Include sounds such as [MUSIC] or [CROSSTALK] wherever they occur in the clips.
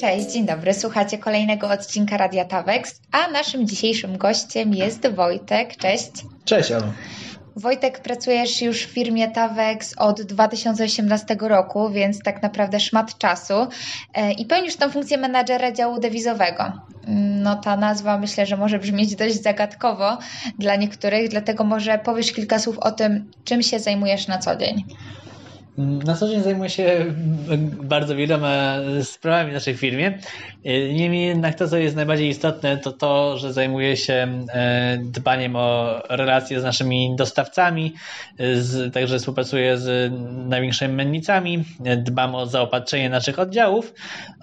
Cześć, dzień dobry. Słuchacie kolejnego odcinka Radia Tawex, a naszym dzisiejszym gościem jest Wojtek. Cześć. Cześć, Anu. Wojtek, pracujesz już w firmie Tawex od 2018 roku, więc tak naprawdę szmat czasu e, i pełnisz tą funkcję menadżera działu dewizowego. No ta nazwa myślę, że może brzmieć dość zagadkowo dla niektórych, dlatego może powiesz kilka słów o tym, czym się zajmujesz na co dzień. Na co dzień zajmuję się bardzo wieloma sprawami w naszej firmie. Niemniej jednak to, co jest najbardziej istotne, to to, że zajmuję się e, dbaniem o relacje z naszymi dostawcami, z, także współpracuję z największymi mennicami, dbam o zaopatrzenie naszych oddziałów,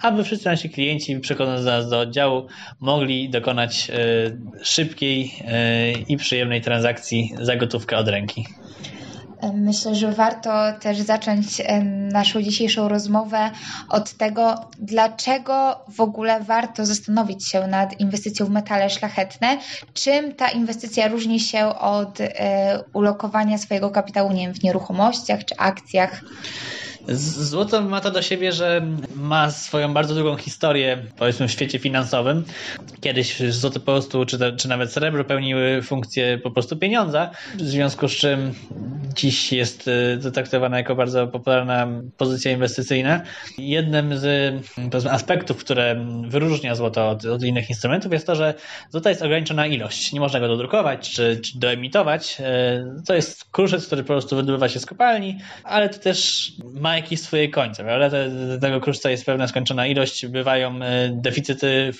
aby wszyscy nasi klienci do nas do oddziału mogli dokonać e, szybkiej e, i przyjemnej transakcji za gotówkę od ręki. Myślę, że warto też zacząć naszą dzisiejszą rozmowę od tego, dlaczego w ogóle warto zastanowić się nad inwestycją w metale szlachetne. Czym ta inwestycja różni się od e, ulokowania swojego kapitału nie wiem, w nieruchomościach czy akcjach? Złoto ma to do siebie, że ma swoją bardzo długą historię, powiedzmy, w świecie finansowym. Kiedyś złoto po prostu, czy, czy nawet srebro pełniły funkcję po prostu pieniądza, w związku z czym dziś jest y, traktowana jako bardzo popularna pozycja inwestycyjna. Jednym z aspektów, które wyróżnia złoto od, od, innych instrumentów jest to, że złoto jest ograniczona ilość. Nie można go dodrukować czy, czy doemitować. Y, to jest kruszec, który po prostu wydobywa się z kopalni, ale to też ma jakieś swoje końce, prawda? Tego kruszca jest pewna skończona ilość. Bywają y, deficyty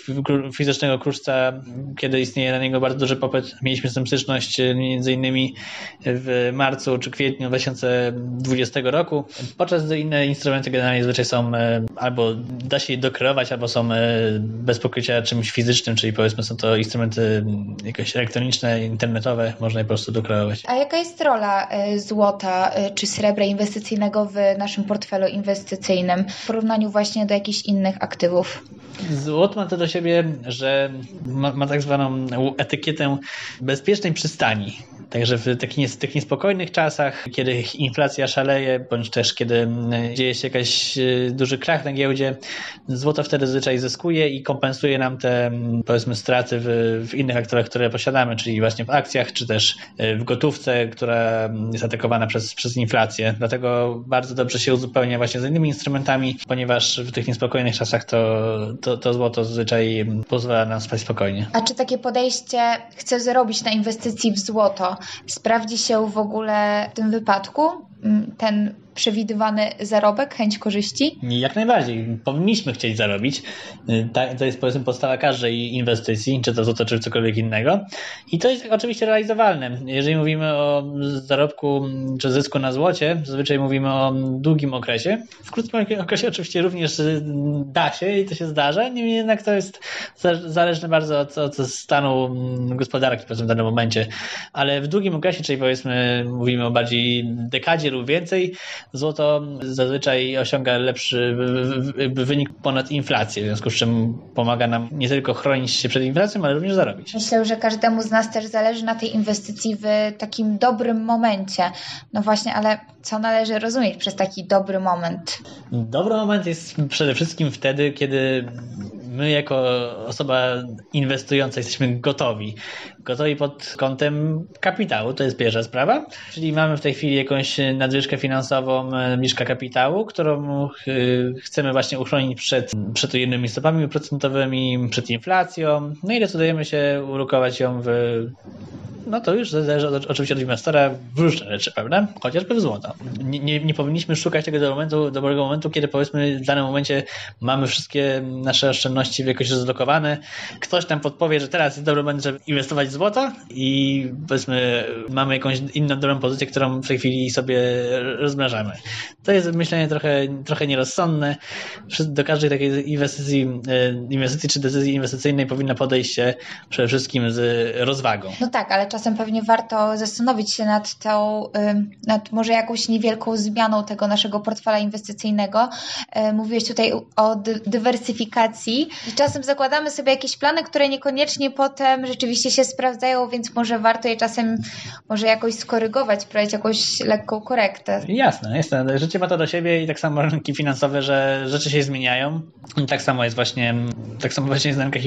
fizycznego kruszca, kiedy istnieje na niego bardzo duży popyt. Mieliśmy z tym styczność między innymi w marcu czy kwietniu 2020 roku, podczas gdy inne instrumenty generalnie zazwyczaj są e, albo da się je dokreować, albo są e, bez pokrycia czymś fizycznym, czyli powiedzmy są to instrumenty jakieś elektroniczne, internetowe, można je po prostu dokreować. A jaka jest rola e, złota czy srebra inwestycyjnego w naszym portfelu inwestycyjnym w porównaniu właśnie do jakichś innych aktywów? Złoto ma to do siebie, że ma, ma tak zwaną etykietę bezpiecznej przystani. Także w takich, takich niespokojnych czasach, kiedy inflacja szaleje, bądź też kiedy dzieje się jakiś e, duży krach na giełdzie, złoto wtedy zazwyczaj zyskuje i kompensuje nam te, powiedzmy, straty w, w innych aktorach, które posiadamy, czyli właśnie w akcjach, czy też e, w gotówce, która jest atakowana przez, przez inflację. Dlatego bardzo dobrze się uzupełnia właśnie z innymi instrumentami, ponieważ w tych niespokojnych czasach to, to, to złoto zazwyczaj pozwala nam spać spokojnie. A czy takie podejście, chcę zarobić na inwestycji w złoto, sprawdzi się w ogóle w tym wypadku? Mm, ten przewidywany zarobek, chęć korzyści? Jak najbardziej. Powinniśmy chcieć zarobić. To jest powiedzmy podstawa każdej inwestycji, czy to złoto, czy cokolwiek innego. I to jest oczywiście realizowalne. Jeżeli mówimy o zarobku czy zysku na złocie, zazwyczaj mówimy o długim okresie. W krótkim okresie oczywiście również da się i to się zdarza, niemniej jednak to jest zależne bardzo od, od stanu gospodarki w danym momencie. Ale w długim okresie, czyli powiedzmy mówimy o bardziej dekadzie lub więcej, złoto zazwyczaj osiąga lepszy wynik ponad inflację, w związku z czym pomaga nam nie tylko chronić się przed inflacją, ale również zarobić. Myślę, że każdemu z nas też zależy na tej inwestycji w takim dobrym momencie. No właśnie, ale co należy rozumieć przez taki dobry moment? Dobry moment jest przede wszystkim wtedy, kiedy my jako osoba inwestująca jesteśmy gotowi. Gotowi pod kątem kapitału, to jest pierwsza sprawa. Czyli mamy w tej chwili jakąś nadwyżkę finansową, nadwyżkę kapitału, którą e, chcemy właśnie uchronić przed, przed ujemnymi stopami procentowymi, przed inflacją. No i decydujemy się ulokować ją w no to już zależy od, oczywiście od inwestora w różne rzeczy, prawda? Chociażby w złoto. Nie, nie, nie, powinniśmy szukać tego do momentu, dobrego momentu, kiedy powiedzmy w danym momencie mamy wszystkie nasze oszczędności jakoś rozlokowane. Ktoś nam podpowie, że teraz jest dobry moment, żeby inwestować w złoto i powiedzmy mamy jakąś inną dobrą pozycję, którą w tej chwili sobie rozmrażamy. To jest myślenie trochę, trochę nierozsądne. Do każdej takiej inwestycji, e, inwestycji czy decyzji inwestycyjnej powinna podejść się przede wszystkim z rozwagą. No tak, ale czasem pewnie warto zastanowić się nad tą, nad może jakąś niewielką zmianą tego naszego portfela inwestycyjnego. Mówiłeś tutaj o dywersyfikacji i czasem zakładamy sobie jakieś plany, które niekoniecznie potem rzeczywiście się sprawdzają, więc może warto je czasem może jakoś skorygować, prowadzić jakąś lekką korektę. Jasne, jasne. Życie ma to do siebie i tak samo rynki finansowe, że rzeczy się zmieniają. I tak samo jest właśnie, tak samo właśnie jest na rynkach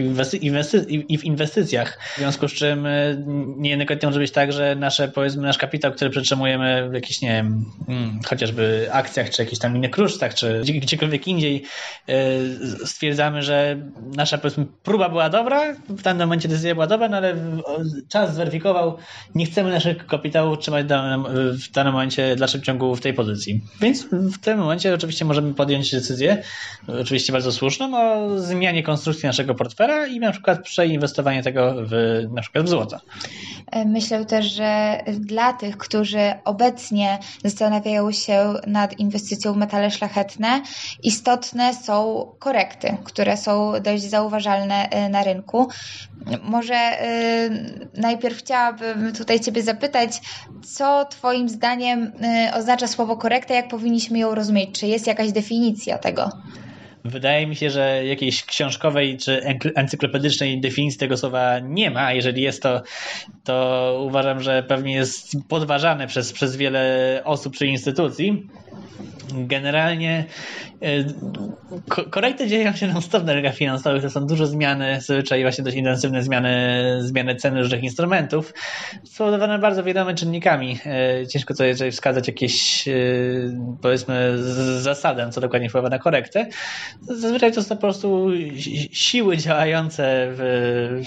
i w inwestycjach. W związku z czym y, niejednokrotnie może być tak, że nasze, powiedzmy, nasz kapitał, który przetrzymujemy w jakichś, nie wiem, mm, chociażby akcjach, czy jakichś tam innych kruszcach, czy gdziekolwiek indziej, y, stwierdzamy, że nasza, powiedzmy, próba była dobra, w danym momencie decyzja była dobra, no ale czas zweryfikował, nie chcemy naszego kapitału trzymać w danym momencie w dalszym ciągu w tej pozycji. Więc w tym momencie oczywiście możemy podjąć decyzję, oczywiście bardzo słuszną, o zmianie konstrukcji naszego portfela i na przykład przeinwestowanie tego w na przykład w złoto. Myślę też, że dla tych, którzy obecnie zastanawiają się nad inwestycją w metale szlachetne, istotne są korekty, które są dość zauważalne y, na rynku. Może y, najpierw chciałabym tutaj Ciebie zapytać, co Twoim zdaniem y, oznacza słowo korekta, jak powinniśmy ją rozumieć? Czy jest jakaś definicja tego? Wydaje mi się, że jakiejś książkowej czy encyklopedycznej definicji tego słowa nie ma. Jeżeli jest to, to uważam, że pewnie jest podważane przez, przez wiele osób czy instytucji. Generalnie e, korekty dzieją się non-stop na rynkach finansowych, to są duże zmiany, zazwyczaj właśnie dość intensywne zmiany, zmiany ceny różnych instrumentów, spowodowane bardzo wieloma czynnikami. E, ciężko tutaj wskazać jakieś, e, powiedzmy, zasadę, co dokładnie wpływa na korektę. Zazwyczaj to są po prostu siły działające w,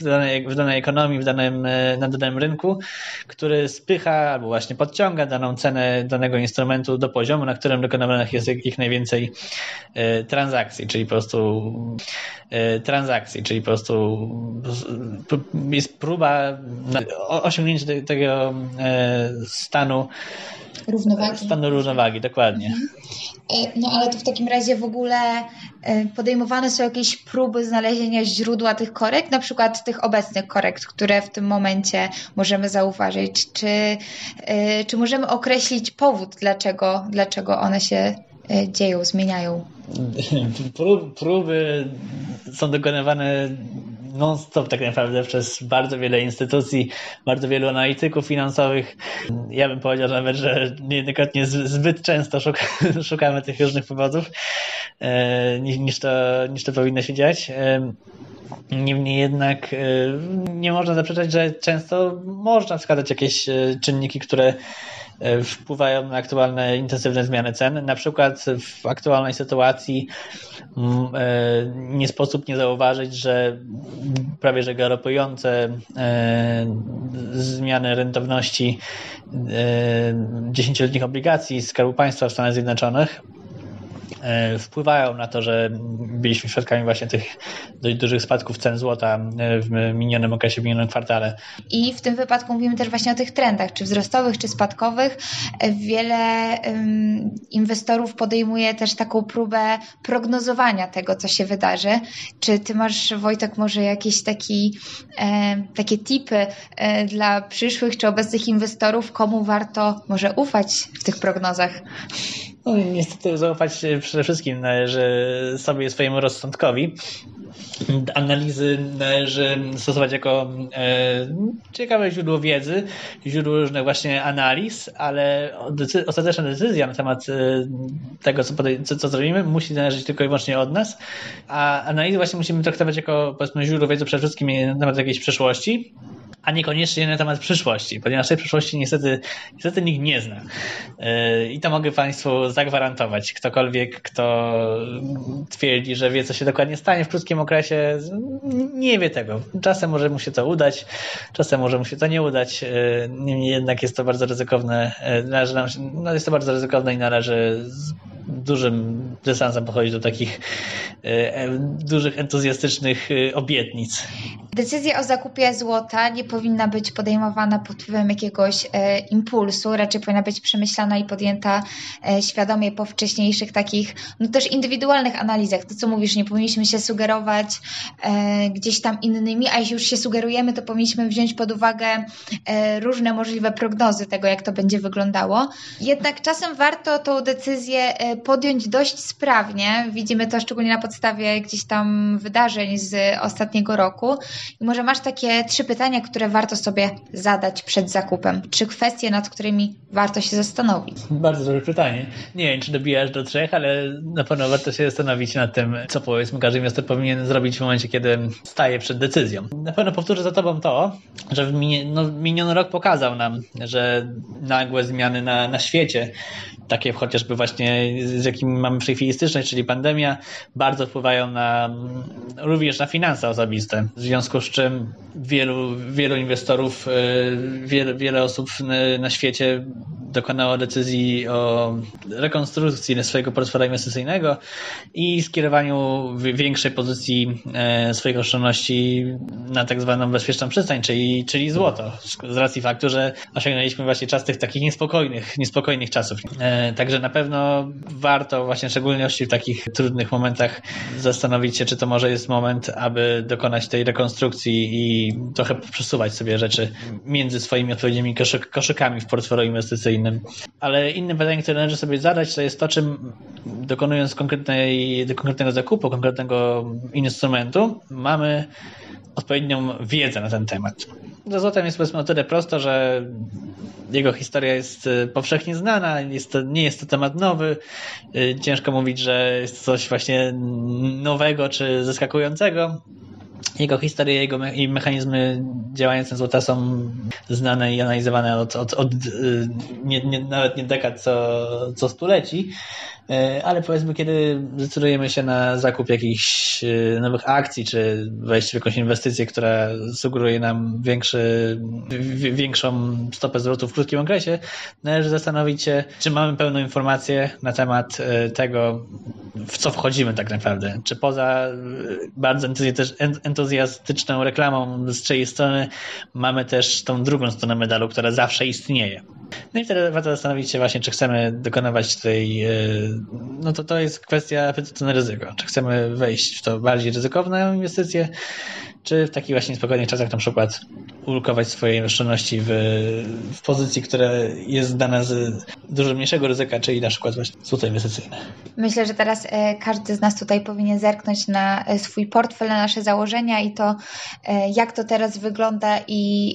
w, danej, w danej ekonomii, w danym, na danym rynku, który spycha albo właśnie podciąga daną cenę danego instrumentu do poziomu, na którym dokonywanych jest ich najwięcej e, transakcji, czyli po prostu e, transakcji, czyli po prostu jest próba osiągnięcia tego e, stanu równowagi. Stanu równowagi, dokładnie. Mhm. No ale to w takim razie w ogóle podejmowane są jakieś próby znalezienia źródła tych korekt, na przykład tych obecnych korekt, które w tym momencie możemy zauważyć. Czy, czy możemy określić powód, dlaczego, dlaczego one się e, dzieją, zmieniają? [LAUGHS] Prób, próby są dokonywane non-stop tak naprawdę przez bardzo wiele instytucji, bardzo wielu analityków finansowych. Ja bym powiedział nawet, że niejednokrotnie zbyt często szuka, [LAUGHS] szukamy tych różnych powodów e, niż to, niż to powinno się dziać. E, Niemniej jednak e, nie można zaprzeczać, że często można wskazać jakieś czynniki, które wpływają na aktualne intensywne zmiany cen. Na przykład w aktualnej sytuacji mm, nie sposób nie zauważyć, że prawie że galopujące zmiany rentowności dziesięcioletnich obligacji Skarbu Państwa w Stanach Zjednoczonych E, wpływają na to, że byliśmy świadkami właśnie tych dość dużych spadków cen złota e, w minionym okresie, w minionym kwartale. I w tym wypadku mówimy też właśnie o tych trendach, czy wzrostowych, czy spadkowych. E, wiele inwestorów podejmuje też taką próbę prognozowania tego, co się wydarzy. Czy ty masz, Wojtek, może jakieś taki, e, takie tipy e, dla przyszłych czy obecnych inwestorów, komu warto może ufać w tych prognozach? No, niestety zaufać przede wszystkim należy sobie swojemu rozsądkowi. Analizy należy stosować jako e, ciekawe źródło wiedzy, źródło różnych właśnie analiz, ale ostateczna decyzja na temat e, tego, co, co, co zrobimy, musi zależeć tylko i wyłącznie od nas, a analizy właśnie musimy traktować jako źródło wiedzy przede wszystkim na temat jakiejś przeszłości, a niekoniecznie na temat przyszłości, ponieważ tej przyszłości niestety, niestety nikt nie zna. Yy, I to mogę Państwu zagwarantować. Ktokolwiek, kto twierdzi, że wie, co się dokładnie stanie w krótkim okresie, nie wie tego. Czasem może mu się to udać, czasem może mu się to nie udać. Yy, niemniej jednak jest to bardzo ryzykowne. Yy, należy nam, no jest to bardzo ryzykowne i należy dużym dystansem podchodzić do takich dużych, entuzjastycznych obietnic. Decyzja o zakupie złota nie powinna być podejmowana pod wpływem jakiegoś e, impulsu, raczej powinna być przemyślana i podjęta e, świadomie po wcześniejszych takich, no też indywidualnych analizach. To, co mówisz, nie powinniśmy się sugerować e, gdzieś tam innymi, a jeśli już się sugerujemy, to powinniśmy wziąć pod uwagę e, różne możliwe prognozy tego, jak to będzie wyglądało. Jednak czasem warto tą decyzję e, podjąć dość sprawnie. Widzimy to szczególnie na podstawie gdzieś tam wydarzeń z ostatniego roku. I może masz takie trzy pytania, które warto sobie zadać przed zakupem. Trzy kwestie, nad którymi warto się zastanowić. Bardzo dobre pytanie. Nie wiem, czy dobijasz do trzech, ale na pewno warto się zastanowić nad tym, co powiedzmy każdy inwestor powinien zrobić w momencie, kiedy staje przed decyzją. Na pewno powtórzę za tobą to, że w no, miniony rok pokazał nam, że nagłe zmiany na, na świecie, takie chociażby właśnie z jakimi mamy w tej chwili styczność, czyli pandemia, bardzo wpływają na również na finanse osobiste. W związku z czym wielu, wielu inwestorów, y, wiele, wiele osób na świecie dokonało decyzji o rekonstrukcji swojego portfela inwestycyjnego i skierowaniu większej pozycji e, swoich oszczędności na tak zwaną bezpieczną przystań, czyli, czyli złoto. Z racji faktu, że osiągnęliśmy właśnie czas tych takich niespokojnych, niespokojnych czasów. E, także na pewno warto właśnie, szczególnie w takich trudnych momentach zastanowić się, czy to może jest moment, aby dokonać tej rekonstrukcji i trochę przesuwać sobie rzeczy między swoimi odpowiednimi koszykami w portfelu inwestycyjnym. Ale innym pytaniem, które należy sobie zadać, to jest to, czym dokonując konkretnej, konkretnego zakupu, konkretnego instrumentu, mamy odpowiednią wiedzę na ten temat. Ze złotem jest powiedzmy o tyle prosto, że jego historia jest y, powszechnie znana, jest to, nie jest to temat nowy. Y, ciężko mówić, że jest coś właśnie nowego czy zaskakującego. Jego historia jego me i mechanizmy działania złota są znane i analizowane od, od, od y, nie, nie, nawet nie dekad, co, co stuleci. E, ale powiedzmy, kiedy zdecydujemy się na zakup jakichś e, nowych akcji, czy wejść w jakąś inwestycję, która sugeruje nam większy, większą stopę zwrotu w krótkim okresie, należy zastanowić się, czy mamy pełną informację na temat tego, w co wchodzimy tak naprawdę. Czy poza bardzo entuzjastyczną reklamą z czyjej strony mamy też tą drugą stronę medalu, która zawsze istnieje. No i wtedy warto zastanowić się właśnie, czy chcemy dokonywać tej, e, no to to jest kwestia apetytu na ryzyko. Czy chcemy wejść w to bardziej ryzykowną inwestycję, czy w takich właśnie spokojnych czasach na przykład ulokować swoje oszczędności w, w pozycji, która jest dana z dużo mniejszego ryzyka, czyli na przykład właśnie złoto inwestycyjne. Myślę, że teraz każdy z nas tutaj powinien zerknąć na e, swój portfel, na nasze założenia i to, e, jak to teraz wygląda i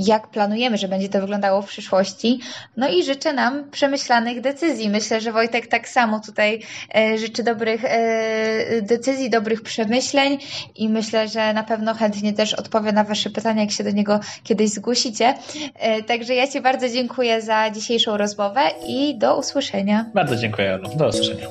jak planujemy, że będzie to wyglądało w przyszłości. No i życzę nam przemyślanych decyzji. Myślę, że Wojtek tak samo tutaj życzy dobrych decyzji, dobrych przemyśleń i myślę, że na pewno chętnie też odpowie na Wasze pytania, jak się do niego kiedyś zgłosicie. E, także ja Ci bardzo dziękuję za dzisiejszą rozmowę i do usłyszenia. Bardzo dziękuję, Olu. Do usłyszenia.